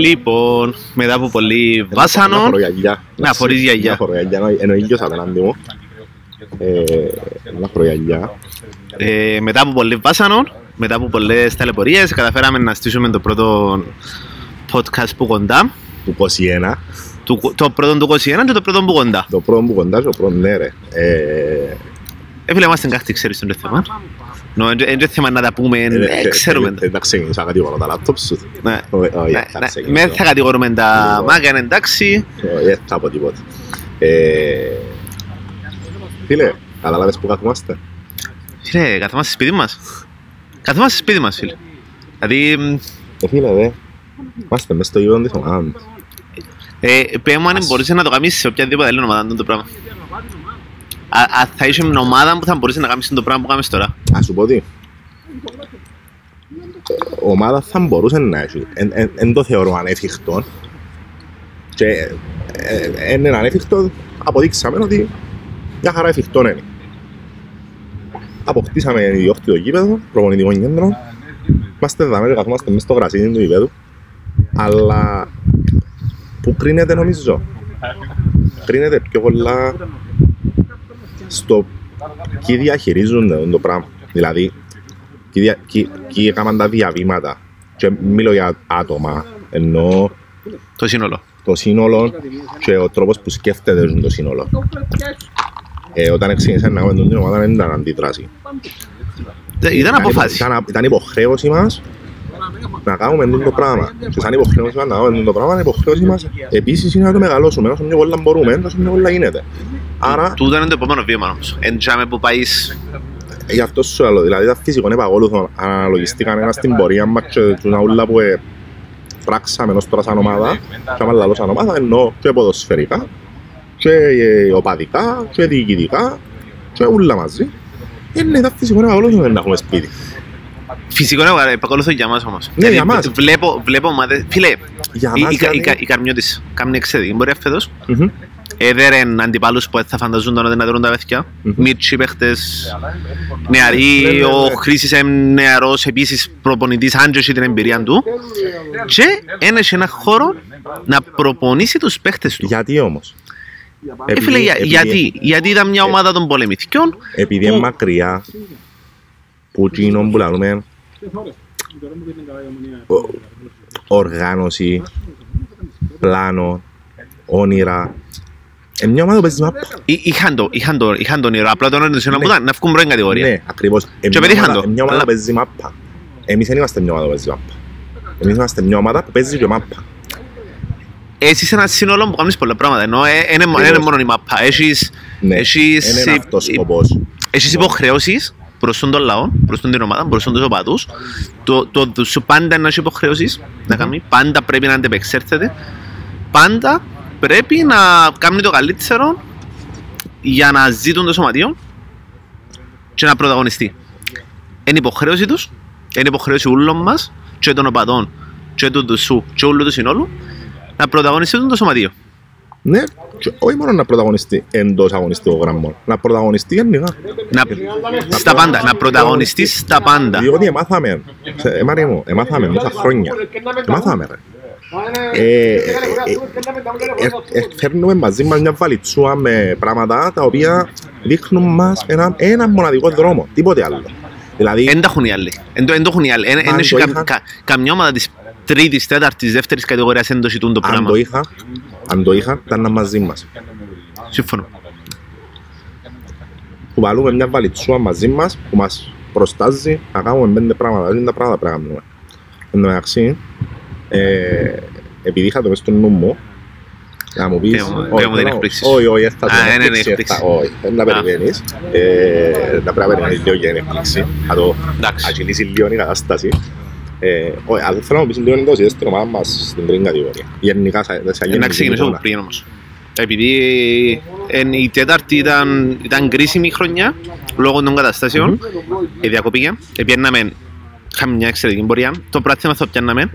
Λοιπόν, μετά από πολύ Ένα βάσανο, φορώ γυαλιά. να φορείς Ένα γυαλιά. φορώ γυαλιά, ενώ- ενώ ο ήλιος απέναντι μου. Ε, Ένα φορώ γυαλιά. Ε, μετά από πολύ βάσανο, μετά από πολλές ταλαιπωρίες, καταφέραμε να στήσουμε το πρώτο podcast που κοντά. Του 21. Του- Το πρώτο του 21 και το πρώτο που κοντά. Το πρώτο που κοντά και το πρώτο ναι ρε. Ε, Ε, φίλε, είμαστε κάτι ξέρεις το θέμα. Νο, είναι θέμα να τα πούμε, ε, ξέρουμε τα. Δεν τα ξεκινήσα κάτι μόνο τα λάπτοπ σου. Ναι. Όχι, όχι, Ναι, θα ναι, ξεκινήσω. Δεν θα κατηγορούμε τα Λοιπόν. μάγια, είναι εντάξει. Όχι, Δεν θα πω τίποτα. Ε, Φίλε, καταλάβες που καθόμαστε. Φίλε, καθόμαστε σπίτι μας; Καθόμαστε σπίτι μας, φίλε. Δηλαδή, μ, Ε, φίλε, δε. Είμαστε μες στο γήπεδο της ομάδας μας. ε, πέ μου αν μπορούσε να το κάνεις σε οποιαδήποτε άλλη ομάδα αυτό το πράγμα. Α, α, θα είσαι μια ομάδα που θα μπορούσε να κάνεις το πράγμα που κάνεις τώρα. Ας σου πω τι. Ομάδα θα μπορούσε να έχει. Εν το θεωρώ ανέφικτο. Και ε, ε, είναι ανέφικτο, αποδείξαμε ότι μια χαρά εφικτό είναι. Αποκτήσαμε ιδιόκτητο γήπεδο, προπονητικό κέντρο. Είμαστε δαμέ, καθόμαστε μέσα στο γρασίδι του γήπεδου. Αλλά που κρίνεται νομίζω; Κρίνεται πιο πολλά στο ποιοι διαχειρίζονται το πράγμα. Δηλαδή, ποιοι δια- ποιοι- ποιοι έκαναν τα διαβήματα. Και μιλώ για άτομα, ενώ Το σύνολο. το σύνολο και ο τρόπος που σκέφτεται το σύνολο. Ε, όταν ξεκίνησα να κάνουμε την ομάδα δεν ήταν αντίδραση. Ε, Ήταν αποφάση. Ήταν, ήταν υποχρέωση μας να κάνουμε αυτό το πράγμα. Και σαν υποχρέωση μας να κάνουμε αυτό το πράγμα, η υποχρέωση μας επίσης είναι να το μεγαλώσουμε. Όσο πιο πολλά μπορούμε, όσο πιο πολλά γίνεται. Άρα, Τούτο είναι το επόμενο βήμα όμως. Εν τζάμε που πάεις Γι' αυτό σου λέω, δηλαδή τα φυσικό είναι επαγόλουθο. Αναλογιστεί κανένα στην πορεία μας και τούτα ούλα που ε, πράξαμε ως τώρα σαν ομάδα και άμα λαλώ σαν ομάδα εννοώ και ποδοσφαιρικά και ε, οπαδικά και διοικητικά και ούλα μαζί. Είναι τα φυσικό είναι επαγόλουθο να έχουμε σπίτι. Φυσικό είναι επακολουθώ για μας όμως. Ναι, Δηλαδή, για μας. Βλέπω, βλέπω ομάδες. Φίλε, Για η- μας η, Κα- η, δηλαδή- Κα- η Καρμιώτης κάνει εξαιρετική πορεία φέτος. Μμμ. Έδερεν αντιπάλους που θα φανταζούνταν ότι να δερούν τα παιδιά. Μμμ. Μίτσι παίχτες, Ναι, νεαροί, ναι, ο ναι. Χρήσης είναι νεαρός, επίσης προπονητής, αν και έχει την εμπειρία του. Και ένεχε ένα χώρο να προπονήσει τους παίχτες του. Γιατί όμως; Ε, φίλε, για- γιατί, γιατί ήταν μια Ε, ομάδα των πολεμηθιών Επειδή που- είναι μακριά που εκείνο που λαλούμε ο- οργάνωση, πλάνο, όνειρα. Είναι μια ομάδα που παίζεις μάπα. Εί- είχαν το, είχαν το, είχαν τον ήρω, απλά τον όνειρο που ήταν να βγουν πρώην κατηγορία. Ναι, ακριβώς. Ε, Και μια πετύχαν ομάδα- το. ε, Μια ομάδα Αλλά- που παίζει μάπα. Εμείς δεν είμαστε μια ομάδα που παίζεις μάπα. Εμείς είμαστε μια ομάδα που παίζεις και μάπα. Εσύ είσαι ένα σύνολο που κάνεις πολλά πράγματα, ενώ ε, είναι μο- Ακριβώς. είναι μόνο η μάπα. Έχεις, Ναι, έχεις, δεν είναι ε, αυτός ε, σκοπός. έχεις υποχρεώσεις προς τον λαό, προς τον την ομάδα, προς τους οπαδούς. Το, το, το, σου πάντα να έχεις υποχρεώσεις να κάνει, πάντα πρέπει να αντεπεξέρθεται. Πάντα πρέπει να κάνει το καλύτερο για να ζήτουν το σωματείο και να πρωταγωνιστεί. Είναι υποχρέωση τους, είναι υποχρέωση όλων μας και των οπαδών και του δουσού και όλου του συνόλου να πρωταγωνιστούν το σωματείο. Ναι, και όχι μόνο να πρωταγωνιστεί εντός αγωνιστικού γραμμών, να πρωταγωνιστεί γενικά. Να, στα πάντα, να πρωταγωνιστεί στα πάντα. Διότι εμάθαμε, σε- ε, Μάρια μου, εμάθαμε τόσα χρόνια. Εμάθαμε ρε. Ε, ε, ε, ε, ε, Φέρνουμε μαζί μας μια βαλιτσούα με πράγματα τα οποία δείχνουν μας ένα, ένα μοναδικό δρόμο, τίποτε άλλο. Δηλαδή, Εν τα έχουν οι άλλοι. Εν το εν το έχουν οι άλλοι. Εν- εν Αν έχει το κα- είχα- κα- Καμιά ομάδα της τρίτης, τέταρτης, δεύτερης κατηγορίας εν το ζητούν το αν πράγμα. το είχα, αν το είχα, ήταν μαζί μας. Σύμφωνο. Που βάλουμε μια βαλιτσούα μαζί μας, που μας προστάζει να κάνουμε πέντε πράγματα. Δεν είναι τα πράγματα που πρέπει να κάνουμε. Εν τω μεταξύ, ε, επειδή είχα το μες στο νου μου, να μου πεις... Πες μου, όχι, πες μου την θέλω- έκπληξη. Όχι, όχι, θα Α, την είναι έκπληξη, έκπληξη. θα- όχι, δεν τα περιμένεις. Ε, Να πρέπει να περιμένεις λίγο για την έκπληξη. Θα το Εντάξει. αγγελίσει λίγο η κατάσταση. Ε, Όχι, αλλά θέλω να μου πεις λίγο εντός, στην ομάδα μας στην τρίτη κατηγορία. Γενικά, σε σε Ε, Να γενική ξεκινήσω από εικόνα. πριν όμως. Επειδή εν η τέταρτη ήταν, ήταν κρίσιμη χρονιά λόγω των καταστάσεων, ε, διακοπήκε, επιέναμε είχαμε μια εξαιρετική πορεία. Το πράθυμα θα πιάνναμε.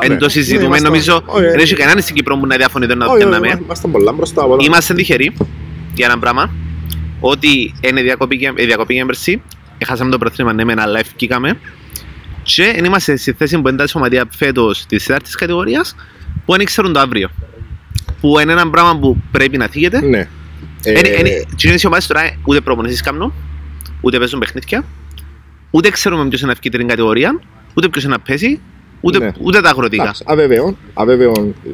Εν το Ναι, συζητούμε, είμαστε- νομίζω, όχι, δεν όχι. έχει κανένας στην Κύπρο που να διαφωνεί να το Όχι, όχι, πιάναμε. Είμαστε πολλά μπροστά από όλα. Είμαστε τυχεροί για ένα πράγμα ότι είναι διακοπήκε, ε, διακοπήκε πέρσι. Έχασαμε το πράθυμα, ναι, μεν, αλλά ευκήκαμε. και δεν είμαστε στη θέση που είναι τα σωματεία φέτος της τέταρτης κατηγορίας που δεν ξέρουν το αύριο. Που είναι ένα πράγμα που πρέπει να θίγεται. Ναι. Ε, Ε, ε, ε, Τι είναι οι ομάδες τώρα ούτε προπονήσεις κάνουν, ούτε παίζουν παιχνίδια, ούτε ξέρουμε ποιος είναι να βγει την κατηγορία, ούτε ποιος είναι να πέσει, ούτε, Ναι. ούτε τα αγροτικά. εντάξει, αβέβαιο, αβέβαιο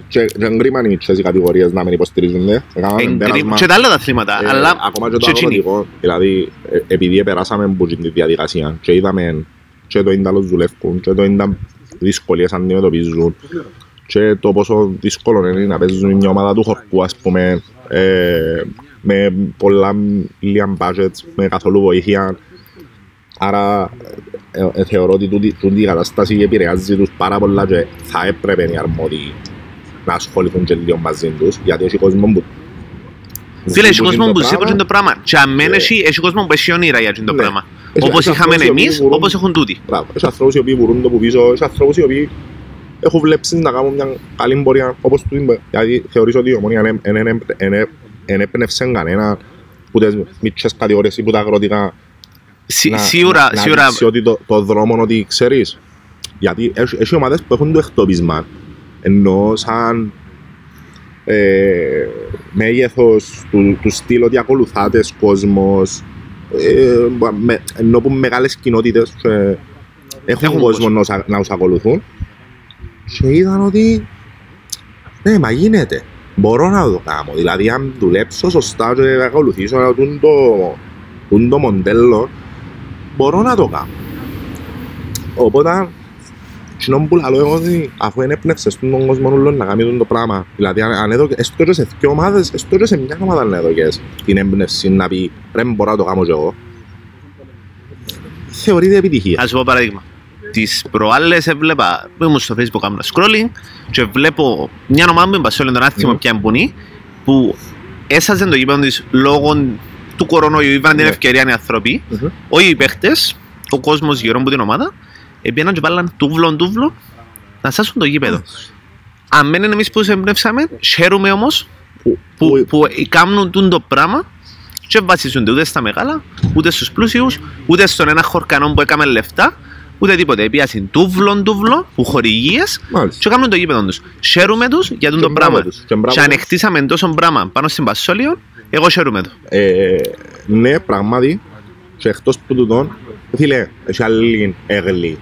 και και εγκρίμα είναι οι μητσές οι κατηγορίες να μην υποστηρίζονται. Έκαναμε Εγκρι- πέρασμα, Και τα άλλα τα αθλήματα, ε, αλλά ακόμα και το και εκείνοι. αγροτικό, δηλαδή ε, επειδή περάσαμε από την διαδικασία και είδαμε και το ίνταλος δουλεύκουν και το ίντα δυσκολίες αντιμετωπίζουν και το πόσο δύσκολο είναι να παίζουν μια ομάδα του χορκού ας πούμε ε, με πολλά λίγα budgets, με καθόλου βοήθεια άρα ε, ε, θεωρώ ότι τούτη, τούτη η κατάσταση επηρεάζει τους πάρα πολλά και θα έπρεπε οι αρμόδιοι να ασχοληθούν και λίγο μαζί τους γιατί έχει κόσμο που Φίλε, έχει ζητούν κόσμο το που ζει πράγμα. από το πράγμα. Και αμέν Ναι. έχει έχει κόσμο που έχει όνειρα για αυτό το Ναι. πράγμα. Έχει- Όπως έχει είχαμε ανθρώπους οι οποίοι εμείς, μπορούν- όπως έχουν τούτοι. Μπράβο. Έχει ανθρώπους οι οποίοι μπορούν το που πίσω, έχει ανθρώπους οι οποίοι έχουν βλέψει να κάνουν μια καλή πορεία όπως του είπε. Γιατί θεωρείς ότι η ομόνια εν- εν- εν- εν- εν έπνευσε κανένα που τις μικρές κατηγορίες ή που τα αγροτικά Σι- να, Σίγουρα, να, σίγουρα, να δείξει ότι το, το δρόμο ότι ξέρεις. Γιατί έχει, έχει ομάδες που έχουν το εκτόπισμα ενώ σαν ε, μέγεθος του, του στυλ ότι ακολουθάτες κόσμος ε, με, ενώ που μεγάλες κοινότητες και έχουν, Έχουν κόσμο να, τους- να τους ακολουθούν και είδαν ότι ναι, μα γίνεται. Μπορώ να το κάνω. Δηλαδή, αν δουλέψω σωστά και ακολουθήσω τούν το, τούν το μοντέλο, μπορώ να το κάνω. Οπότε, κοινό που λέω εγώ ότι αφού είναι πνεύσες τον κόσμο όλο να κάνει τούν το πράγμα. Δηλαδή, αν, αν έδωκε, έστω και σε δύο ομάδες, έστω και σε μια ομάδα να έδωκες την έμπνευση να πει ρε μπορώ να το κάνω κι εγώ. Θεωρείται επιτυχία. ας σου πω παράδειγμα. Τις προάλλες έβλεπα, που ήμουν στο facebook κάνω scrolling και βλέπω μια ομάδα που είπα σε όλο τον άθιμο Μμμ. πια εμπονή που έσαζε το γήπεδο της λόγω του κορονοϊού, είπαν την Ναι. ευκαιρία οι άνθρωποι, Μμμ. όχι οι παίχτες, ο κόσμος γύρω από την ομάδα, επίεναν και βάλαν τούβλον τούβλο να σάσουν το γήπεδο. Αν μένουν εμείς που σε εμπνεύσαμε, χαίρομαι όμως Που- που, που- που κάνουν τούν το πράγμα και βασίζονται ούτε στα μεγάλα, ούτε στους πλούσιους, ούτε στον ένα χορκανό που έκαμε λεφτά, ούτε τίποτε. Επιάσουν τούβλον τούβλο, που χορηγίες Μάλιστα. και κάνουν το γήπεδο τους. Χαίρομαι τους για τούν Και το μπράβο πράγμα. τους. Και μπράβο Και αν τους. εκτίσαμε τόσο πράγμα πάνω στην Πασόλιο, εγώ χαίρομαι το. Ε, ναι, πράγματι, και εκτός που τούτον, φίλε, έχει άλλη έγλη.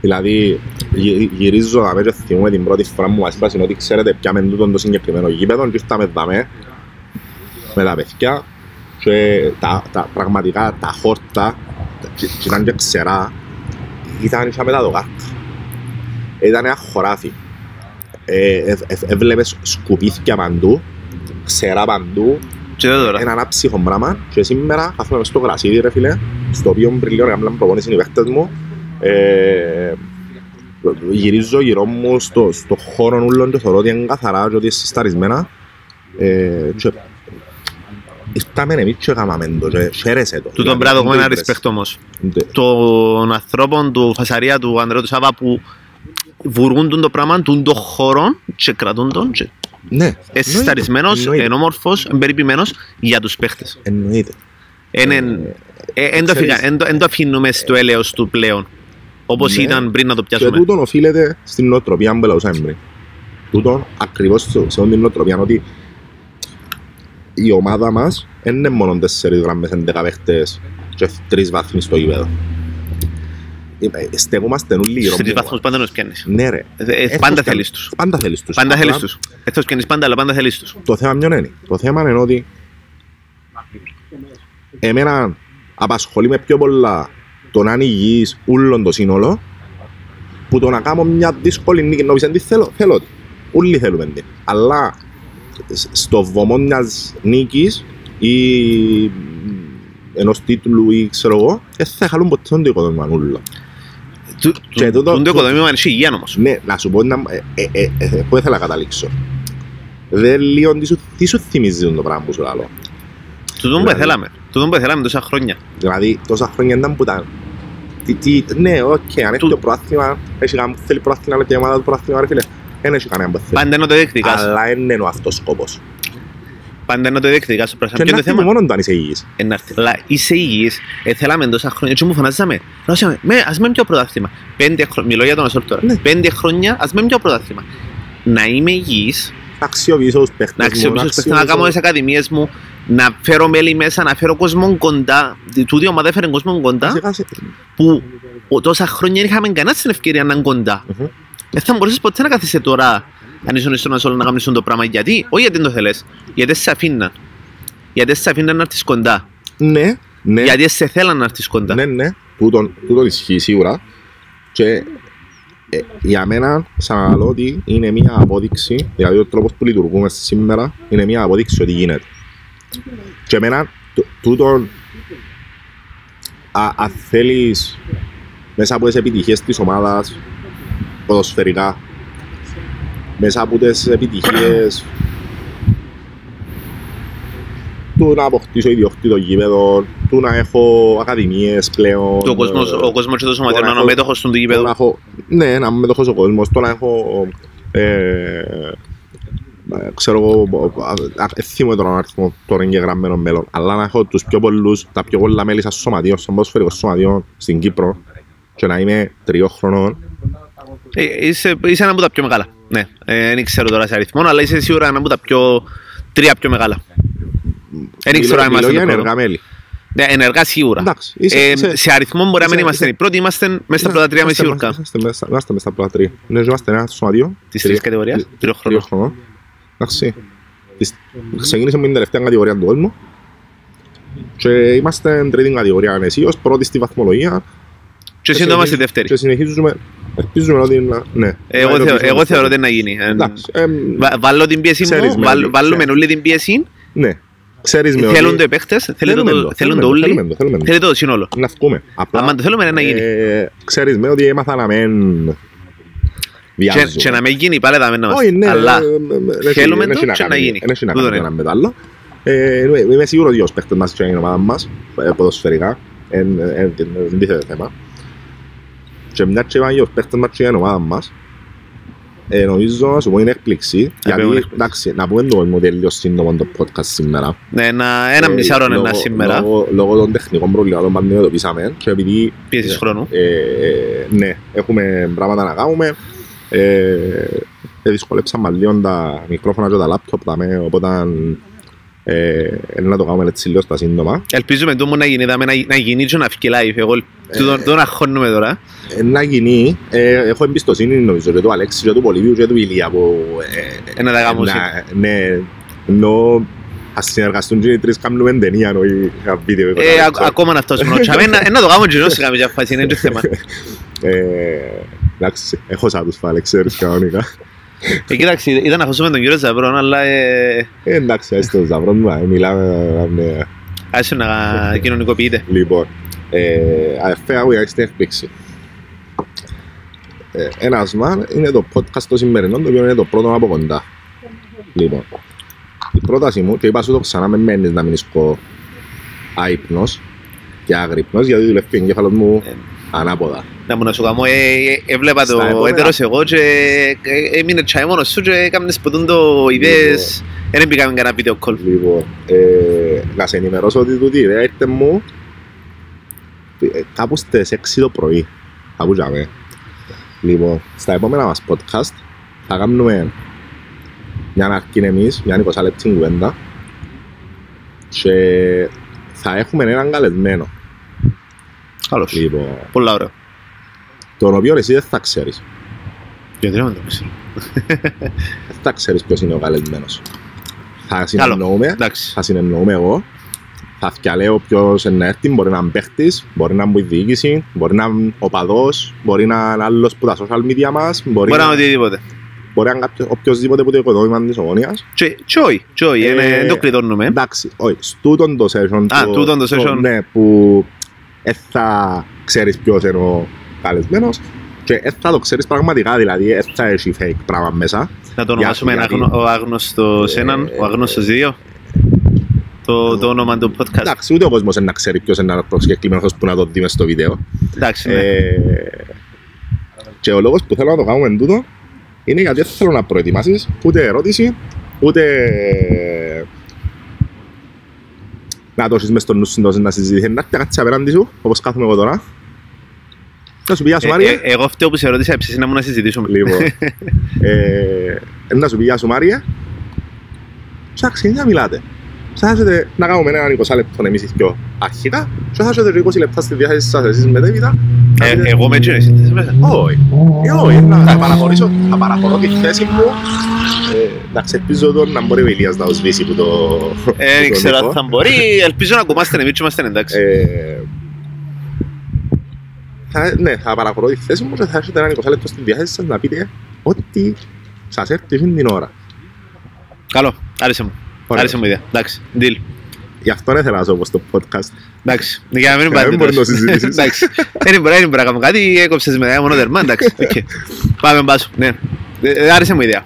Δηλαδή, γυ- γυρίζω να και θυμούμαι την πρώτη φορά μου μας είπασαν ότι ξέρετε ποια με τούτον το συγκεκριμένο γήπεδο και ήρθαμε δαμέ με τα παιδιά και τα, τα, πραγματικά τα χόρτα και, και ήταν και ξερά ήταν είχαμε τα δοκάρτα. Ήταν ένα χωράφι. Ε, ε, ε, έβλεπες σκουπίθια παντού, ξερά παντού, Και εδώ τώρα. ένα ανάψυχο πράγμα και σήμερα κάθομαι μες στο γρασίδι ρε φίλε στο οποίο πριν λίγο έκαναν προπόνηση οι παίκτες μου ε, γυρίζω γύρω μου στο, στο χώρο ούλων και θεωρώ ότι είναι καθαρά και ότι είναι συσταρισμένα ε, και ήρθαμε εμείς και έκαναμε το και χαίρεσε το Του τον πράγμα έχουμε ένα respect όμως. Ναι. Των ανθρώπων του Φασαρία, του Ανδρέου του Σάβα που βουρούν τον το πράγμα, τον το χώρο και κρατούν τον και Ναι, εσυσταρισμένος, εννοείται, ενόμορφος, εμπεριποιημένος για τους παίχτες. εννοείται Εν το ξέρεις- αφήκα- εν το- εν το αφήνουμε στο έλεος του πλέον. Όπως Ναι. ήταν πριν να το Και πιάσουμε. τούτον οφείλεται στην νοοτροπία που λαούσαμε πριν. Τούτον ακριβώς σε σε αυτή την νοοτροπία ότι η ομάδα μας δεν είναι μόνο τέσσερις γραμμές, έντεκα παίχτες και τρεις βάθμοι στο γήπεδο. Ε, Στεγούμαστε όλοι γύρω Στους τρεις μου. βαθμούς πάντα τους πιάνεις. Ναι ρε. Ε, ε, Έστω Πάντα και- θέλεις τους. Πάντα θέλεις τους. Πάντα Απλά θέλεις τους. Εκτός πιάνεις πάντα, αλλά πάντα θέλεις τους. Το θέμα ποιο είναι. Το θέμα είναι ότι εμένα απασχολεί με πιο πολλά το να είναι υγιής ούλον το σύνολο που το να κάνω μια δύσκολη νίκη να πεις τι θέλω, θέλω τη. Όλοι θέλουμε την. Αλλά σ- στο βωμό μιας νίκης ή ενός τίτλου ή ξέρω εγώ, δεν θα χαλούν ποτέ το οικοδόμημα ούλο. Του- Και του- τούτο- τούτο το- οικοδόμημα είναι υγεία όμως. Ναι, να σου πω να, ε, ε, ε, ε, πού ήθελα να καταλήξω. Δεν λίγο τι σου, τι σου θυμίζει το πράγμα που σου λέω. Τούτο που Δηλαδή- θέλαμε. Τούτο που θέλαμε τόσα χρόνια. Δηλαδή, τόσα χρόνια ήταν που ήταν. Τι, τι, ναι, οκ, αν έχει Του- το πρόθυμα, έχει κανένα που θέλει πρόθυμα, αλλά και η ομάδα του πρόθυμα, ρε φίλε, δεν έχει κανένα που θέλει. Πάντα είναι το διεκδικάς. Αλλά δεν είναι ο αυτός σκοπός. Πάντα να το διεκδικάς στο πράσινο. Και Ποιο να είναι το έρθει θέμα. μόνο αν είσαι υγιής. Ε, να έρθει. Αλλά είσαι υγιής. Ε, θέλαμε τόσα χρόνια. Και μου φωνάζαμε. Ρώσαμε, με, ας με πιο πρωτάθλημα. Πέντε χρόνια. Μιλώ για τον Ασόρ τώρα. Ναι. Πέντε χρόνια, ας με πιο πρωτάθλημα. Να είμαι υγιής, Να αξιοποιήσω τους παίχτες να μου, αξιοποιήσω τους παίχτες, να κάνω τις ακαδημίες μου, να φέρω μέλη μέσα, να φέρω κόσμο κοντά. Τούτη η ομάδα έφερε κόσμο κοντά Σιγά σιγά. που ο- τόσα χρόνια δεν είχαμε κανένα την ευκαιρία να είναι κοντά. Μμμ. Δεν θα μπορούσες ποτέ να κάθεσαι τώρα αν ήσουν στον Ασόλ να κάνεις το πράγμα. Γιατί, όχι γιατί δεν το θέλεις, γιατί σε αφήναν. Γιατί σε αφήναν να έρθεις κοντά. Ναι, ναι. Γιατί σε θέλαν να έρθεις κοντά. Ναι, ναι, τούτον, τούτον ισχύει σίγουρα. Και ε, για μένα, σαν λέω ότι είναι μια απόδειξη, δηλαδή ο τρόπος που λειτουργούμε σήμερα είναι μια απόδειξη ότι γίνεται. Και εμένα, τ- τούτον, α- αν θέλεις μέσα από τις επιτυχίες της ομάδας, ποδοσφαιρικά, μέσα από τις επιτυχίες του να αποκτήσω ιδιόκτητο γήπεδο, του να έχω ακαδημίες πλέον. Και ο κόσμος, ε, ο κόσμος και το σωματείο τώρα να είναι ο έχω- μέτοχος του το γήπεδου. να έχω, ναι, να είμαι μετοχός ο κόσμος, το να έχω, ε, ε, ξέρω εγώ, ε, θυμούμαι τώρα τον αριθμό των εγγεγραμμένων μέλων, αλλά να έχω τους πιο πολλούς, τα πιο πολλά μέλη σαν σωματείο, σαν ποδοσφαιρικό σωματείο στην Κύπρο και να είμαι τριών χρονών, Ε, Είσαι, είσαι ένα από τα πιο μεγάλα. Ναι, ε, δεν ξέρω τώρα σε αριθμό, αλλά είσαι σίγουρα ένα από τα πιο, τρία πιο μεγάλα. Δεν ξέρω αν μιλώ είμαστε για το πρώτο. ενεργά μέλη. Ναι, ενεργά σίγουρα. Εντάξει, είσαι- Ε, είσαι- σε αριθμό μπορεί να μην είσαι- είμαστε είσαι- οι πρώτοι, είμαστε μέσα στα πρώτα τρία μες Είμαστε- σίγουρα. Είμαστε μέσα είμαστε μέσα στα πρώτα τρία. Ναι, είμαστε ένα σωματείο. Της τρία- τρεις κατηγορίας, τρι- τριών τριών χρονών. χρονών. Εντάξει. Της- Ξεκίνησε με την τελευταία κατηγορία του κόσμου. Και είμαστε τρίτη κατηγορία ανεσίως, πρώτη στη βαθμολογία. Και σύντομα στη δεύτερη. Και συνεχίζουμε. Ελπίζουμε ότι να. Ναι. Εγώ, Να θεω- υλοποιήσουμε εγώ το θεωρώ ότι στόχο. είναι να γίνει. Ε, Εντάξει. εμ, βα- Βάλω την πίεση Ξέρεις μου, με βάλ- ότι- βάλουμε ξέρεις. όλη την πίεση. Ναι. Ξέρεις με Θέλουν ότι- το οι παίχτες, θέλουν Θέλουμε το- το, θέλουν θέλουμε το το, θέλουμε όλοι, το, θέλουμε το. θέλει το σύνολο. Να βγούμε. Απλά, Αν το θέλουμε είναι να γίνει. ε, Ξέρεις με ότι έμαθα να μεν Και, βιάζω. και να μην γίνει πάλι θα μην Όχι, ναι, Αλλά ε, ε, ε, θέλουμε δεν το έχει και να κάνει- γίνει. Δεν έχει να Τούτο κάνει είναι. ένα με το άλλο. Ε, είμαι- Είμαι σίγουρος ότι οι παίκτες μας και η ομάδα μας, ε, ποδοσφαιρικά, εν- εν- εν- δεν τίθεται θέμα. Και μια και είπαν και οι παίκτες μας και η ομάδα μας, ε, νομίζω να σου πω είναι έκπληξη, πούμε γιατί έκπληξη. εντάξει, να πούμε το μου τελείως σύντομο το podcast σήμερα. ναι, ένα, ένα Ε, μισάρο είναι λόγω- ένα σήμερα, Λόγω, λόγω των τεχνικών προβλημάτων που αντιμετωπίσαμε και επειδή πίεσης χρόνου. ε, ναι, έχουμε πράγματα να κάνουμε. Ε, ε, δυσκολέψαμε λίγο τα μικρόφωνα και τα λάπτοπ, δαμε, οπότε ε, ε, να το κάνουμε έτσι λίγο στα σύντομα. Ελπίζουμε το μου να γίνει, δάμε, να, να γίνει και να φύγει live. Εγώ το, το να χώνουμε τώρα. Ε, να γίνει, ε, έχω εμπιστοσύνη νομίζω και του Αλέξη και του Πολύβιου και του Ηλία που ε, Ε, να τα κάνουμε να- ναι, ενώ ας συνεργαστούν και οι τρεις κάνουμε ταινία όχι ένα βίντεο. Ε, α- ακόμα να φτάσουμε να τσάμε, να- να το κάνουμε και σε κάποια φάση, είναι το θέμα. Ε, εντάξει, έχω σαν τους φάλε, ξέρεις κανονικά. Ε, κοίταξε, ήταν να χώσουμε τον κύριο Ζαβρόν, αλλά ε, Ε, εντάξει, έστω Ζαβρό μου, ε, μιλάμε με άσε να κοινωνικοποιείται. Λοιπόν, ε, αδερφέ, άκου για την έκπληξη. Ε, ένας μαν είναι το podcast το σημερινό, το οποίο είναι το πρώτο από κοντά. Λοιπόν, η πρόταση μου, και είπα σου το ξανά με μένεις να μείνεις κο άϊπνος και άγρυπνος, γιατί δουλεύει ο εγκέφαλος μου Ε. ανάποδα. Να μου να σου κάνω, ε, ε, έβλεπα Στα το επόμενα- έτερος εγώ και ε, έμεινε τσάι μόνος σου και έκαμνες ποτούν το ιδέες, δεν πήγαμε κανένα βίντεο call. Λοιπόν, ε, να σε ενημερώσω ότι τούτη η ιδέα ήρθε μου ε, κάπου στις 6 το πρωί. Κάπου τζάμε. Λοιπόν, στα επόμενα μας podcast θα κάνουμε μια αρκή εμείς, μια 20 λεπτή κουβέντα και θα έχουμε έναν καλεσμένο. Καλώς. Λοιπόν, Πολλά ωραίο. Τον οποίο εσύ δεν θα ξέρεις. Γιατί να μην το ξέρω. Δεν θα ξέρεις ποιος είναι ο καλεσμένος. Θα συνεννοούμε Εντάξει. θα συνεννοούμε εγώ. Θα διαλέω ποιος είναι να έρθει, μπορεί να είναι παίχτης, μπορεί να είναι η διοίκηση, μπορεί να είναι οπαδός, μπορεί να είναι άλλος που τα social media μας, μπορεί, Μπορεί να να, είναι οτιδήποτε. μπορεί να είναι κάποιος, οποιοσδήποτε που το οικοδόμημα της ομόνιας. Και και όχι, και όχι, Ε, είναι- δεν το κλειδώνουμε. Εντάξει, όχι, στούτον το session. Α, τούτον το session. Ναι, που δεν θα ξέρεις ποιος είναι ο καλεσμένος και δεν θα το ξέρεις πραγματικά, δηλαδή δεν θα έχει fake πράγμα μέσα. Να το Για ονομάσουμε σου, γιατί- αγνω- ο άγνωστος Ε, έναν, ο άγνωστος δύο. Το, το όνομα του podcast. Εντάξει, ούτε ο κόσμος είναι να ξέρει ποιος είναι ο προσκεκλημένος που να το δει μες στο βίντεο. Εντάξει, ναι. Ε, και ο λόγος που θέλω να το κάνουμε τούτο είναι γιατί δεν θέλω να προετοιμάσεις ούτε ερώτηση, ούτε να το έχεις μες στο νους σου τόσο να συζητήσεις. Να έρθει κάτσε απέναντι σου, όπως κάθομαι εγώ τώρα. Να σου πει γεια σου Ε, Μάρια. ε, Εγώ αυτό που σε ρώτησα έψεσαι να μου να συζητήσουμε. Λοιπόν, ε, να σου πει γεια σου Μάρια. Σας ξεκινήσει να μιλάτε. Σας έχετε να κάνουμε έναν 20 λεπτό εμείς οι δυο αρχικά και θα έχετε 20 λεπτά στη διάθεση σας εσείς μετέπειτα. Ε, Εγώ με έτσι είναι μέσα. Όχι. Ε, όχι, να θα παραχωρήσω, θα παραχωρώ τη θέση μου. Ε, Εντάξει, ελπίζω τον να μπορεί ο Ηλίας να το σβήσει που το... Ε, Δεν τον ξέρω ήχο. αν θα μπορεί. Ελπίζω να ακουμάστε εμείς και είμαστε εντάξει. Ε, θα, ναι, θα παραχωρώ τη θέση μου και θα έχετε έναν 20 λεπτό στη διάθεση σας να πείτε ό,τι σας έρθει εκείνη την ώρα. Καλό. Άρεσε μου. Ωραία. Άρεσε μου η ιδέα. Εντάξει. Deal. Γι' αυτό δεν ήθελα να ζω στο podcast. Εντάξει. Για να μην Για να μην πάτε μπορείς να το συζητήσεις. Εντάξει. Δεν μπορεί δεν μπορεί να κάνω κάτι. Έκοψες με μόνο δερμά. Εντάξει. Οκ. Πάμε μπάσου. Ναι. Ε, Άρεσε μου η ιδέα.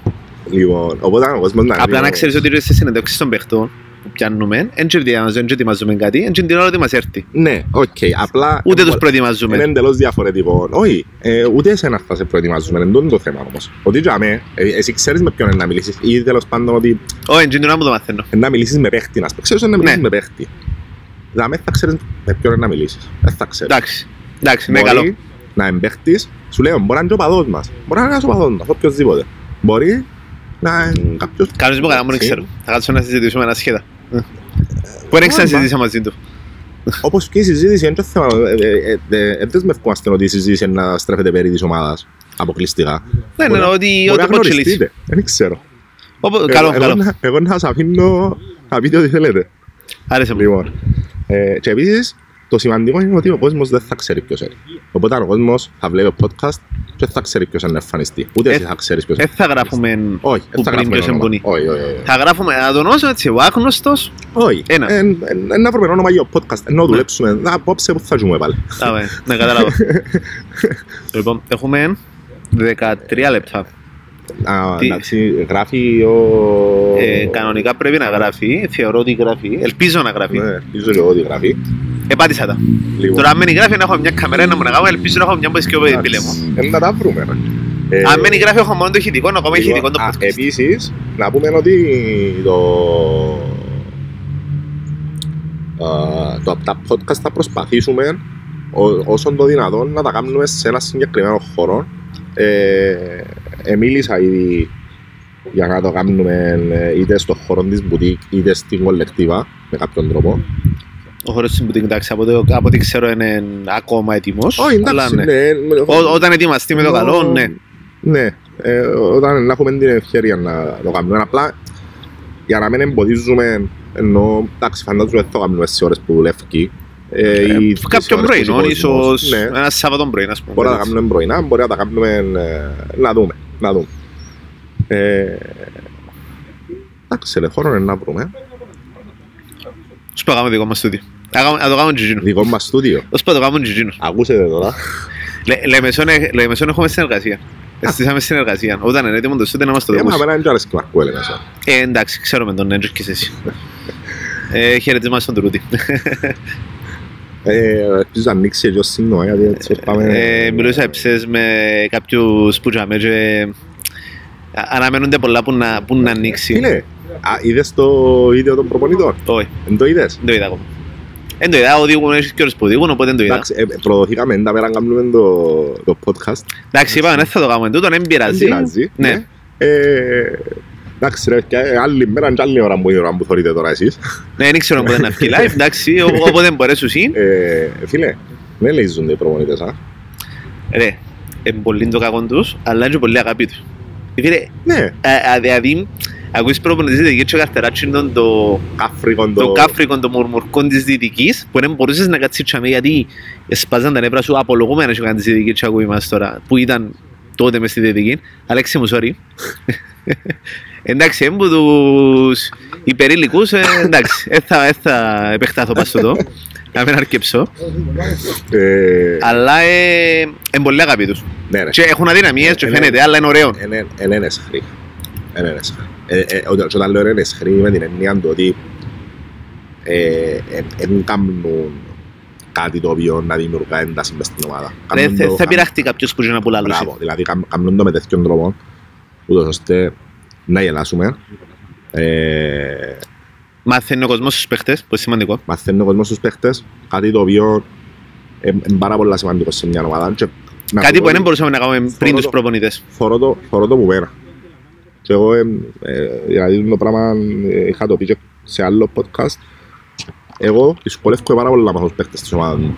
Λοιπόν, οπότε ο κόσμος να Απλά είναι- να ξέρεις ότι σε συνεντεύξεις των παιχτών που πιάνουμε, δεν ετοιμάζουμε, δεν ετοιμάζουμε κάτι, δεν την ώρα ότι μας έρθει. Ναι, οκ, απλά... Ούτε τους Είναι προετοιμάζουμε. εντελώς διαφορετικό. Όχι, ε, ούτε εσένα θα σε προετοιμάζουμε, είναι τούτο το θέμα όμως. Ότι για μέ, ε, εσύ ξέρεις με ποιον είναι να μιλήσεις ή τέλος πάντων ότι Όχι, την ώρα μου το μαθαίνω. είναι να μιλήσεις με παίχτη, να σου πω. Ξέρεις ότι είναι να μιλήσεις Ναι. με παίχτη. Δηλαδή θα ξέρεις με ποιον είναι να μιλήσεις. Δεν θα ξέρεις. Εντάξει. Εντάξει, ναι, Μπορεί καλό. να είναι παίχτης, σου λέω, μπορεί να είναι και ο παδός μας. Μπορεί να είναι ένας ο παδός μας, οποιοςδήποτε. Μπορεί να είναι κάποιος... Κάνεις μου καλά, μου δεν Εντάξει. ξέρω. Θα κάτσω να συζητήσουμε ένα σχέδα. Πού δεν Ωραία. ξανασυζήτησα μαζί του. Όπως και η συζήτηση, είναι το θέμα. ε, ε, ε, ε, Δεν δεσμευκόμαστε ότι η συζήτηση είναι να στρέφεται περί της ομάδας. Αποκλειστικά. Ναι, ναι, Μπορεί- ότι Μπορεί να ό,τι πω τσιλείς. γνωριστείτε. Δεν ξέρω. Όπου- Εγώ- Καλό, εγώ καλό. να- Εγώ να σας αφήνω να πείτε ό,τι θέλετε. Άρεσε μου. Λοιπόν, ε, και επίσης, το σημαντικό είναι ότι ο κόσμος δεν θα ξέρει ποιος είναι. Οπότε ο κόσμος θα βλέπει το podcast και δεν θα ξέρει ποιος είναι να εμφανιστεί. Ούτε Ε, εσύ θα ξέρεις ποιος Δεν είναι. θα γράφουμε Όχι, που δεν θα πριν γράφουμε ποιος όνομα. εμπονεί. Όχι, όχι, όχι. Θα γράφουμε, να τον ονομάσουμε έτσι, ο άγνωστος. Όχι. Ένα. Ε, ε, ε, Να βρούμε όνομα για το podcast. Ενώ δουλέψουμε. Να, Απόψε που θα ζούμε πάλι. Α, ναι, ναι, κατάλαβα. Λοιπόν, έχουμε 13 λεπτά. Α, Τι- Εντάξει, γράφει ο... Ε, κανονικά πρέπει να γράφει, θεωρώ ότι γράφει, ελπίζω να γράφει. Ναι, ελπίζω και εγώ ότι γράφει. Επάτησα τα. Λοιπόν, Τώρα αν μένει γράφει να έχω μια καμερά να μου να κάνω, ελπίζω να έχω μια που σκοπεύει εντάξει, πύλε μου. ε, Να τα βρούμε. ρε. Ε, Αν μένει γράφει έχω μόνο το ηχητικό, να κάνω λοιπόν, ηχητικό το α, podcast. Επίσης, να πούμε ότι το... α, το, τα podcast θα προσπαθήσουμε ό- όσον το δυνατόν να τα κάνουμε σε ένα συγκεκριμένο χώρο. Ε, ε, μίλησα ήδη για να το κάνουμε ε, είτε στο χώρο της μπουτίκ είτε στην κολεκτίβα με κάποιον τρόπο. Ο χώρος της μπουτίκ, εντάξει, από, το, από ό,τι ξέρω είναι ακόμα έτοιμος. Όχι, αλλά εντάξει, ναι. ναι. Ό, όταν ετοιμαστεί με το καλό, ναι. Ναι, ε, όταν να έχουμε την ευκαιρία να το κάνουμε. Απλά για να μην εμποδίζουμε, ενώ εντάξει, φαντάζομαι ότι θα το κάνουμε στις ώρες που δουλεύει. Ε, ή τις Κάποιο ώρες που πρωινό, έχει κόσμος. ίσως Ναι, ένα Σάββατο πρωί, ας πούμε. μπορεί να τα κάνουμε πρωινά, μπορεί να τα κάνουμε. ε, να δούμε. Να δούμε. Ε, εντάξει, ρε, χώρο είναι να βρούμε. Σου πω, κάνουμε δικό μας στούντιο. Να κάνουμε- Να το κάνουμε τζιτζίνο. Δικό μας στούντιο. Ως πω, το κάνουμε τζιτζίνο. Ακούσετε τώρα. Λε- Λεμεσόν ε- Λεμεσόν έχουμε συνεργασία. Στήσαμε συνεργασία. Όταν είναι έτοιμο το στούντιο να μας το Για δούμε. μένα είναι και άρεσε και Μαρκού έλεγα εσένα. Ε, εντάξει, ξέρουμε τον Έντζος και εσύ. Ε, χαιρετίσμα στον Τρούτη. Ε, Ελπίζω να ανοίξει έτσι ως σύντομα, γιατί έτσι πάμε... Ε, μιλούσα έψες με κάποιους που τζάμε και α- αναμένονται πολλά που να, που να ανοίξει. Είναι. Α, είδες το βίντεο των προπονητών; Όχι, Δεν το είδες; δεν το είδα ακόμα. Δεν το είδα, οδηγούν, έχεις και ώρες που οδηγούν, οπότε δεν το είδα. Εντάξει, ε, προδοθήκαμε τα πέρα να κάνουμε το, το podcast. Εντάξει, είπαμε, δεν θα το κάνουμε τούτο, δεν πειράζει. Δεν πειράζει. Ναι. Ε, εντάξει ρε, και άλλη μέρα και άλλη ώρα που είναι η ώρα που θωρείτε τώρα εσείς. Ναι, δεν ξέρω πότε να βγει live, εντάξει, ο- όποτε μπορέσουν εσύ. Ε, φίλε, δεν λείζονται οι προπονητές, α. Ρε, είναι πολύ το κακό τους, αλλά είναι και πολύ αγάπη τους. Φίλε, Ναι, α- α- δηλαδή, ακούεις προπονητής δυτικής και ο καρτεράτσινον το κάφρικον το το... κάφρικο, το μουρμουρκό της Δυτικής που δεν μπορούσες να κάτσεις τσάμε γιατί σπάζαν τα νεύρα σου απολογούμενα σου κάνεις τη Δυτική και ακούει μας τώρα που ήταν τότε μες στη Δυτική Αλέξη μου, sorry Εντάξει, έμπου τους υπερήλικους, ε, εντάξει, δεν θα, ε, θα επεκτάθω πάνω στο το να μην αρκεψώ Ε, αλλά ε, είναι πολύ αγάπη τους ναι ρε, και έχουν αδυναμίες και Ε, φαίνεται, αλλά είναι ωραίο είναι είναι εσχρή. Είναι εσχρή. Ε, ε, όταν- και Όταν λέω είναι εσχρή με την έννοια του ότι δεν κάνουν κάτι το οποίο να δημιουργά ένταση μες στην ομάδα. Ρε, Κάνουν θε- το- θα πειραχτεί κάποιος που ζει να πουλά Μπράβο, δηλαδή κάμ- κάνουν το με τέτοιον τρόπο, ούτως ώστε να γελάσουμε. Ε, Μαθαίνει ο κόσμος στους παίχτες, που είναι σημαντικό. Μαθαίνει ο κόσμος στους παίχτες, κάτι το οποίο είναι πάρα πολύ σημαντικό σε μια ομάδα. Και να Κάτι πω που ότι δεν μπορούσαμε να κάνουμε πριν Θωρώ τους το- προπονητές. θωρώ το, θωρώ το που μένα. Και εγώ, ε, ε, δηλαδή το πράγμα ε, είχα το πει και σε άλλο podcast, εγώ δυσκολεύομαι πάρα πολύ να μάθω τους παίχτες της ομάδας μου.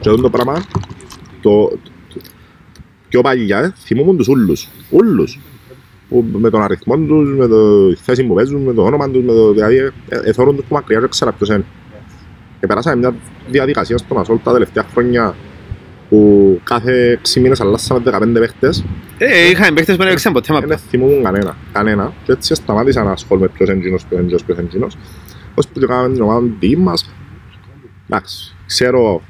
Και αυτό το πράγμα, το, το, πιο παλιά, ε, θυμούμουν τους ούλους. Ούλους. Που με τον αριθμό τους, με το, τη θέση που παίζουν, με το όνομα τους, με το, δηλαδή, ε, ε, εθώρουν τους που μακριά και ξέρα ποιος είναι. Και περάσαμε μια διαδικασία στον Ασόλ τα τελευταία χρόνια που κάθε 6 μήνες αλλάσαμε 15 παίχτες Ε, είχαμε παίχτες που δεν έπαιξαν ποτέ δεν μαπά. θυμούμουν κανένα. Κανένα. Και έτσι σταμάτησα να ασχολούμαι ποιος είναι εκείνος, ποιος είναι εκείνος, ποιος είναι εκείνος. Ως που και κάναμε την ομάδα του δική μας. Εντάξει, ξέρω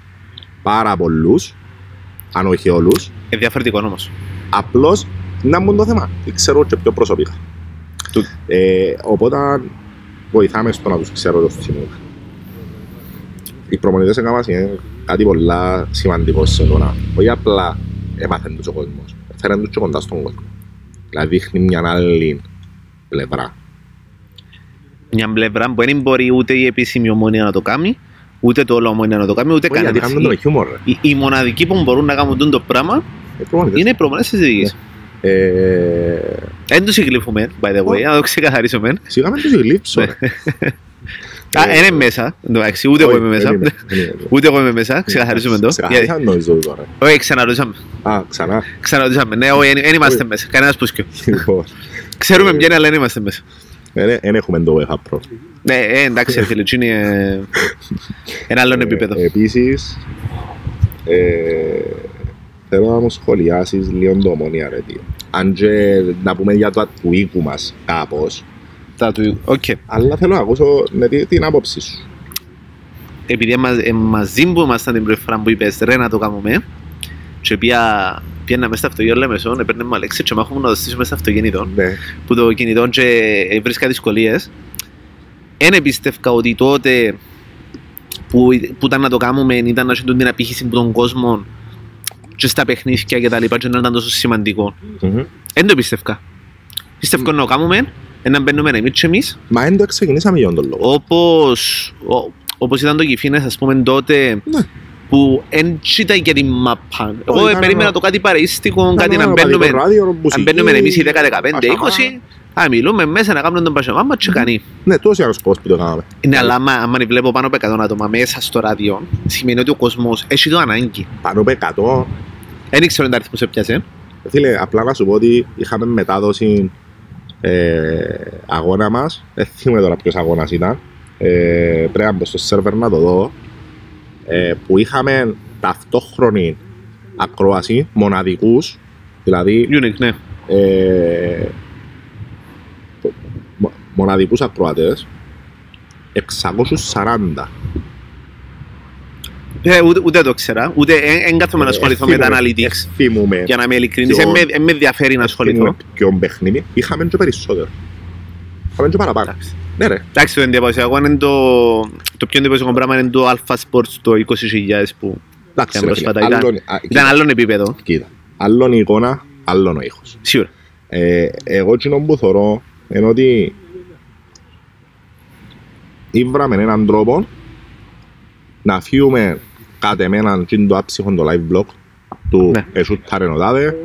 πάρα πολλούς, αν όχι όλους. Ε, διαφορετικό όμως. Απλώς, να μου το θέμα. Δεν ξέρω και πιο προσωπικά. Του- Ε, οπότε, βοηθάμε στο να τους ξέρω το θυμούμαι. Οι προπονητές έκαναν είναι κάτι πολλά σημαντικό σε τώρα. Όχι απλά έμαθαν τους ο κόσμος. Φέραν τους και κοντά στον κόσμο. Δηλαδή δείχνει μια άλλη πλευρά. Μια πλευρά που δεν μπορεί ούτε η επίσημη ομόνια να το κάνει, ούτε το όλο ομόνια να το κάνει, ούτε Όχι, γιατί κανένας. κάνουν τον χιούμορ. ρε. Οι, οι μοναδικοί που μπορούν να κάνουν το πράγμα Οι προπονητές. είναι οι προπονές της διοίκησης. Ε, Δεν τους γλύφουμε, by the way, να το ξεκαθαρίσουμε. Σιγά με τους γλύψω. Ρε. Α, είναι μέσα, εντάξει, ούτε εγώ Όχι, είμαι μέσα. δεν είμαι, δεν είμαι. Ούτε εγώ είμαι μέσα, ξεκαθαρίζουμε το. Γιατί- Ξεκαθαρίσαν νομίζω τώρα. Όχι, ξαναρωτήσαμε. Α, ξανά. Ξαναρωτήσαμε. Ναι, όχι, δεν είμαστε Όχι. μέσα. Κανένας πούσκιο. Λοιπόν, Ξέρουμε Ε, ποια είναι, αλλά δεν είμαστε μέσα. Δεν δεν έχουμε το UEFA Pro. Ναι, ε, εντάξει, ρε φίλε, έτσι είναι ε, ένα άλλο επίπεδο. Ε, Επίσης, ε, θέλω να μου σχολιάσεις λίγο το ομόνια ρε τι. Αν και να πούμε για το του οίκου μας κάπως, Τα του. Οκ. αλλά θέλω να ακούσω ναι, τι- την άποψη σου. Επειδή μα- ε, μαζί που ήμασταν την πρώτη φορά που είπες ρε να το κάνουμε και πια πιένα μέσα στο αυτοκίνητο Λεμεσόν, έπαιρνε μου Αλέξη και μάχομαι να το στήσουμε στο αυτοκίνητο Ναι, που το κινητό και ε, βρίσκα δυσκολίες. Δεν εμπίστευκα ότι τότε που, που ήταν να το κάνουμε ήταν να έχει την απήχηση από τον κόσμο και στα παιχνίδια και τα λοιπά και να ήταν τόσο σημαντικό. Μμμ. Δεν το πίστευκα. Πίστευκα να το κάνουμε, να μπαίνουμε εμείς και εμείς, Μα δεν το ξεκινήσαμε για τον λόγο. όπως, ο- όπως ήταν το Κιφίνες, ας πούμε, τότε Ναι. που δεν ήταν για την μαπά. Εγώ ήταν περίμενα ένα- το κάτι παρεΐστικο, Ήταν κάτι να ένα μπαίνουμε, οπαδικό ράδιο, αν μουσική, μπαίνουμε εμείς οι 10-15, πασαμά. 20, θα μιλούμε μέσα να κάνουμε τον πασαμά μας και κανεί. Ναι, τόσο είναι ο σκοπός που το κάναμε. Ναι, αλλά άμα, άμα βλέπω πάνω από 100 άτομα μέσα στο ράδιο, σημαίνει ότι ο κόσμος έχει το ανάγκη. Πάνω από 100. Δεν ξέρω αν τα αριθμούς έπιασε. Φίλε, απλά να σου πω ότι είχαμε μετάδοση ε, αγώνα μας. Δεν θυμάμαι τώρα ποιος αγώνας ήταν. Ε, πρέπει να μπω στο σερβερ να το δω. Ε, που είχαμε ταυτόχρονη ακρόαση μοναδικούς. Δηλαδή Unique, ναι. ε, μο- μοναδικούς ακροατές 640. Ε, ούτε, ούτε το ξέρα, ούτε δεν κάθομαι να Ε, ασχοληθώ με τα θυμούμαι, analytics. θυμούμαι Για να είμαι ειλικρινής, Ποιο- δεν με, εν με ενδιαφέρει να ασχοληθώ. θυμούμαι ποιον παιχνίδι. Είχαμε και περισσότερο. Είχαμε και παραπάνω. Εντάξει. Ναι ρε. Εντάξει, το εντυπωσιακό είναι το, το πιο εντυπωσιακό πράγμα είναι το Alpha Sports το 20.000 που Εντάξει, Ήταν ρε φίλε, πρόσφατα, ήταν- άλλον- α, ήταν κοίτα, άλλον επίπεδο. Κοίτα, άλλον η εικόνα, άλλον ο ήχος. Σίγουρα. Ε, εγώ εκείνο που θωρώ είναι ότι ήβραμε έναν τρόπο να φύγουμε κατ' εμέναν και το άψυχο το live blog του Ναι. εσούταρεν ο τάδε.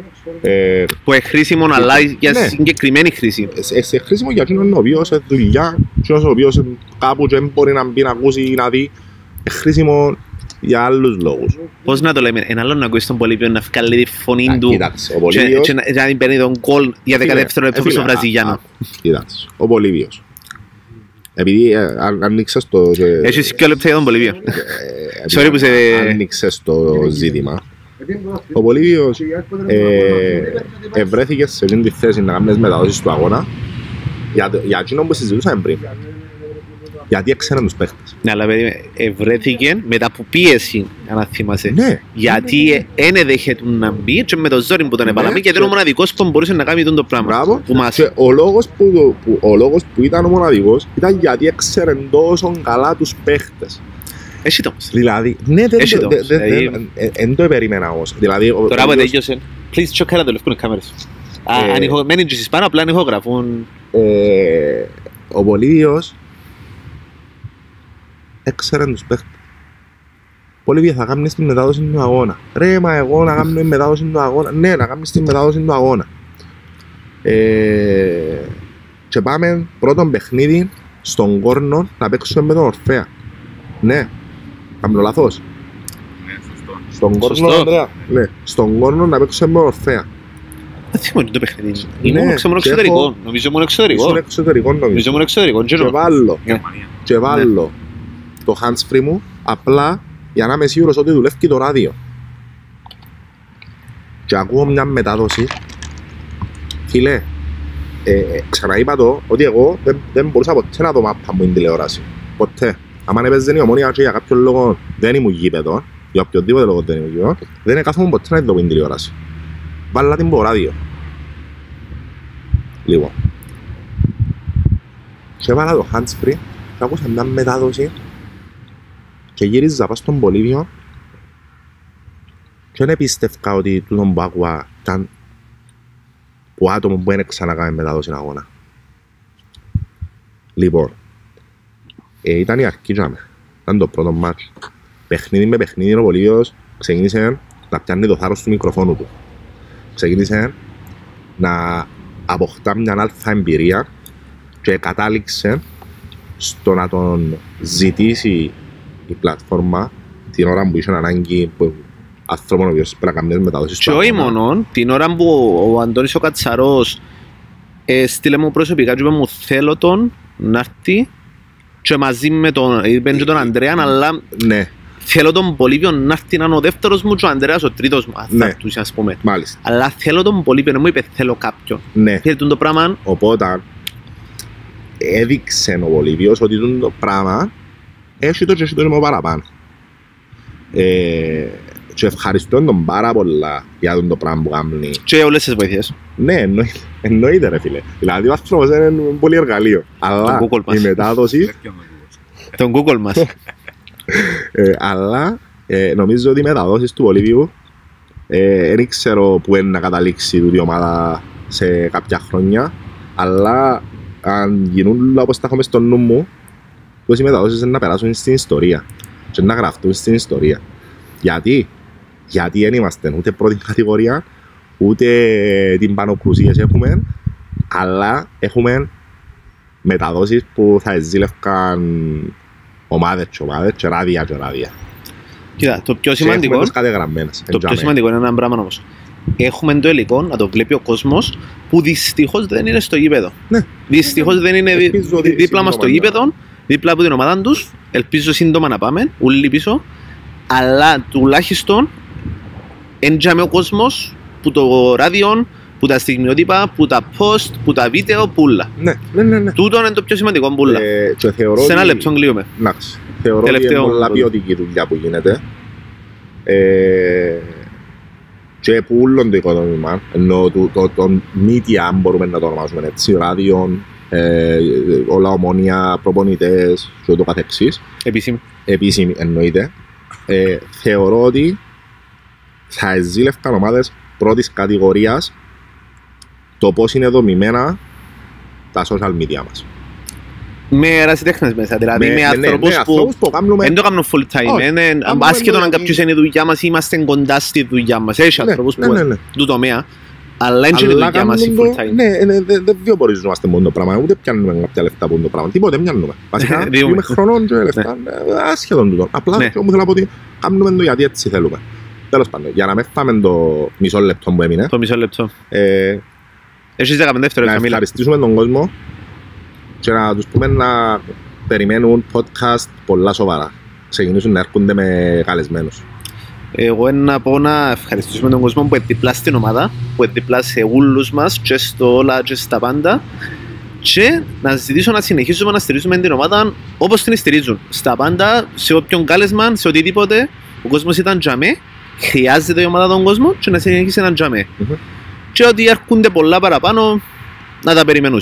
Ε, Που είναι χρήσιμο αλλά για Ναι. συγκεκριμένη χρήση. σε, σε χρήσιμο για εκείνον ο οποίος σε δουλειά, εκείνος ο οποίος κάπου και δεν μπορεί να μπει να ακούσει ή να δει, είναι χρήσιμο για άλλους λόγους. Πώς να το λέμε, ένα άλλο να ακούσει τον Πολύβιο να βγάλει τη φωνή Α, του Κοίταξε, ο και, Πολύβιος... και να, και να μην παίρνει τον κόλ για 10 Φίλε, δευτερόλεπτα ε, όπως ο φίλε, α, Βραζιλιάνο. α, Κοίταξε, ο Πολύβιος. Επειδή ε, αν- άνοιξες το... ε, Έχεις και λεπτά για τον Πολύβιο. ε, Sorry που σε- Άνοιξες το ζήτημα. Ο Πολύβιος ε, ευρέθηκες σε αυτήν τη θέση να κάνεις τις μεταδόσεις του αγώνα για, το- για εκείνο που συζητούσαμε πριν. Γιατί έξεραν τους παίχτες. Ναι, αλλά παιδί, ευρέθηκε μετά από πίεση, αν θυμάσαι. Ναι. Γιατί δεν εδέχεται να μπει και με το ζόρι που τον Ναι, έβαλαμε γιατί και- είναι ο μοναδικός που μπορούσε να κάνει τον το πράγμα. Μπράβο. Που μας... Και ο λόγος που, το- που, ο λόγος που ήταν ο μοναδικός ήταν γιατί έξερε τόσο καλά τους παίχτες. Έχει το όμως. Δηλαδή, ναι, δεν Έχει το- το δεν- όμως, δεν- δηλαδή- δεν- ε, εν το περίμενα όμως. Δηλαδή, ο- Τώρα ο που οποίος, τέλειωσε, please check out το λευκό κάμερες. Ε, Αν ηχο- μένει και στις πάνω, απλά αν ηχογραφούν. ε, ο Πολύδιος έξερε τους παίχτες. Πολύβια θα κάνεις τη μετάδοση του αγώνα. Ρε, μα εγώ να κάνω τη μετάδοση του αγώνα. Ναι, να κάνεις τη μετάδοση του αγώνα. Ε, και πάμε πρώτο παιχνίδι στον Κόρνο να παίξουμε με τον Ορφέα. Ναι, κάνω λάθος. Ναι, σωστό. Στον Κόρνο, Σωστό. Ανδρέα. Ναι, στον Κόρνο να παίξουμε με τον Ορφέα. Δεν θυμάμαι το παιχνίδι. Ναι, Ήμουν ξέρω μόνο και εξωτερικό. έχω- Νομίζω μόνο Ήσουν εξωτερικό. εξωτερικό Νομίζω νομίζω. μόνο εξωτερικό. Και Τζέρο. βάλω, Γερμανία. και βάλω το hands free μου απλά για να είμαι σίγουρος ότι δουλεύει και το ράδιο. Και ακούω μια μετάδοση. Φίλε, ε, ε, ξαναείπα το ότι εγώ δεν, δεν μπορούσα ποτέ να το μάπα μου την τηλεόραση. Ποτέ. Αν έπαιζε η ομόνια και για κάποιον λόγο δεν ήμουν γήπεδος, για οποιοδήποτε λόγο δεν ήμουν γήπεδος, δεν έκαθομαι ποτέ να δω την τηλεόραση. Βάλα την από ράδιο. Λοιπόν. Και έβαλα το hands free και άκουσα μια μετάδοση και γύριζα πάνω στον Πολύβιο και δεν πίστευκα ότι τούτο που άκουα ήταν που άτομο που δεν ξανακάμε μετάδοση αγώνα; Λοιπόν, ε, ήταν η αρχή για μέ. Ήταν το πρώτο μάτς. Παιχνίδι με παιχνίδι ο Πολύβιος ξεκίνησε να πιάνει το θάρρος του μικροφόνου του. Ξεκίνησε να αποκτά μια αλφα εμπειρία και κατάληξε στο να τον ζητήσει η πλατφόρμα την ώρα που είχε ανάγκη που άνθρωπο ο οποίος πρέπει να κάνει μεταδόσεις Και στο όχι αγώνα. μόνο, την ώρα που ο Αντώνης ο Κατσαρός ε, στείλε μου προσωπικά και είπε μου θέλω τον να έρθει και μαζί με τον, είπε και τον Ανδρέα, αλλά Ναι, θέλω τον Πολύβιο να έρθει να είναι ο δεύτερος μου και ο Ανδρέας ο τρίτος μου, αν θα Ναι. έρθουν, ας πούμε. μάλιστα. Αλλά θέλω τον Πολύβιο, δεν μου είπε θέλω κάποιον. Ναι, Θέλει το πράγμα, οπότε έδειξε ο Βολίβιος ότι τούτο το πράγμα έχει το και έχει το και παραπάνω. Ε, και ευχαριστώ τον πάρα πολλά για τον το πράγμα που κάνει. και όλες τις βοήθειες. Ναι, εννοείται, εννοείται ρε φίλε. Δηλαδή ο άνθρωπος είναι πολύ εργαλείο. Αλλά Το Google μας. η μετάδοση Τέτοιο με το- Τον Google μας. Ε, αλλά ε, νομίζω ότι οι μεταδόσεις του Βολίβιου ε, δεν ξέρω που είναι να καταλήξει τούτη η ομάδα σε κάποια χρόνια αλλά αν γίνουν όλα όπως τα έχουμε στο νου μου τόσες οι μεταδόσεις είναι να περάσουν στην ιστορία και να γραφτούν στην ιστορία γιατί; Γιατί δεν είμαστε ούτε πρώτη κατηγορία ούτε την πανοκρουσίες έχουμε αλλά έχουμε μεταδόσεις που θα εζήλευκαν ομάδες και ομάδες και ράδια και ράδια. Κοίτα, το πιο Και σημαντικό, έχουμε τους κατεγραμμένες. το πιο σημαντικό είναι ένα πράγμα όμως. Έχουμε το υλικό να το βλέπει ο κόσμος που δυστυχώς δεν είναι στο γήπεδο. Ναι. Δυστυχώς δεν είναι δι- Ελπίζω ότι δίπλα μας στο σύντομα γήπεδο, δίπλα από την ομάδα τους. Ελπίζω σύντομα να πάμε, ούλοι πίσω. Αλλά τουλάχιστον έντιαμε ο κόσμος που το ράδιο, που τα στιγμιότυπα, που τα post, που τα βίντεο, πουλα. Ναι, ναι, ναι. ναι. Τούτο είναι το πιο σημαντικό, πουλα. Ε, και θεωρώ Σε ένα ότι- λεπτό κλείουμε. Εντάξει. Θεωρώ ότι Τελευταίο είναι πολλά πρώτο. ποιοτική δουλειά που γίνεται. Ε, και που όλον το οικοδόμημα, ενώ το, το, το media, αν μπορούμε να το ονομάσουμε έτσι, ράδιον, ε, όλα ομόνια, προπονητές και ούτω καθεξής, Επίσημη. επίσημη εννοείται, ε, θεωρώ ότι θα εζήλευκαν ομάδες πρώτης κατηγορίας το πώς είναι δομημένα τα social media μας. Με ερασιτέχνες μέσα, δηλαδή με, ναι, ναι, άνθρωπους ναι, που ανθρώπους που κάνουμε δεν το κάνουν full time. Όχι. είναι- Κάνουμε Άσχετο αν εννοεί- κάποιος είναι η δουλειά μας, είμαστε κοντά στη δουλειά μας. Έχει Ναι, άνθρωπους ναι, που ναι, ναι. του τομέα, αλλά είναι και η Αλλά δουλειά μας η κάνουν full το- time. Ναι, ναι, δεν δεν βιοποριζόμαστε μόνο το πράγμα, ούτε πιάνουμε κάποια λεφτά από το πράγμα. Τίποτε, δεν πιάνουμε. Βασικά, Διούμε. διούμε χρονών και λεφτά, ε, άσχετον τούτο. Απλά Ναι. και μου θέλω να πω ότι κάνουμε το γιατί έτσι θέλουμε. Τέλος πάντων, για να μην φάμε το μισό λεπτό που έμεινε, Το μισό λεπτό. ε, Έχεις 15 να δευτερόλεπτα, μίλα. ευχαριστήσουμε τον κόσμο και να τους πούμε να περιμένουν podcast πολλά σοβαρά. Ξεκινήσουν να έρχονται με καλεσμένους. Εγώ να πω να ευχαριστήσουμε τον κόσμο που είναι διπλά στην ομάδα, που είναι διπλά σε όλους μας, και στο όλα και στα πάντα. Και να ζητήσω να συνεχίσουμε να στηρίζουμε την ομάδα όπως την στηρίζουν. Στα πάντα, σε όποιον κάλεσμα, σε οτιδήποτε, ο κόσμος ήταν τζαμέ, χρειάζεται η ομάδα τον κόσμο και να συνεχίσει να τζαμέ. Μμμ. Και ότι έρχονται πολλά παραπάνω, να τα περιμένουν.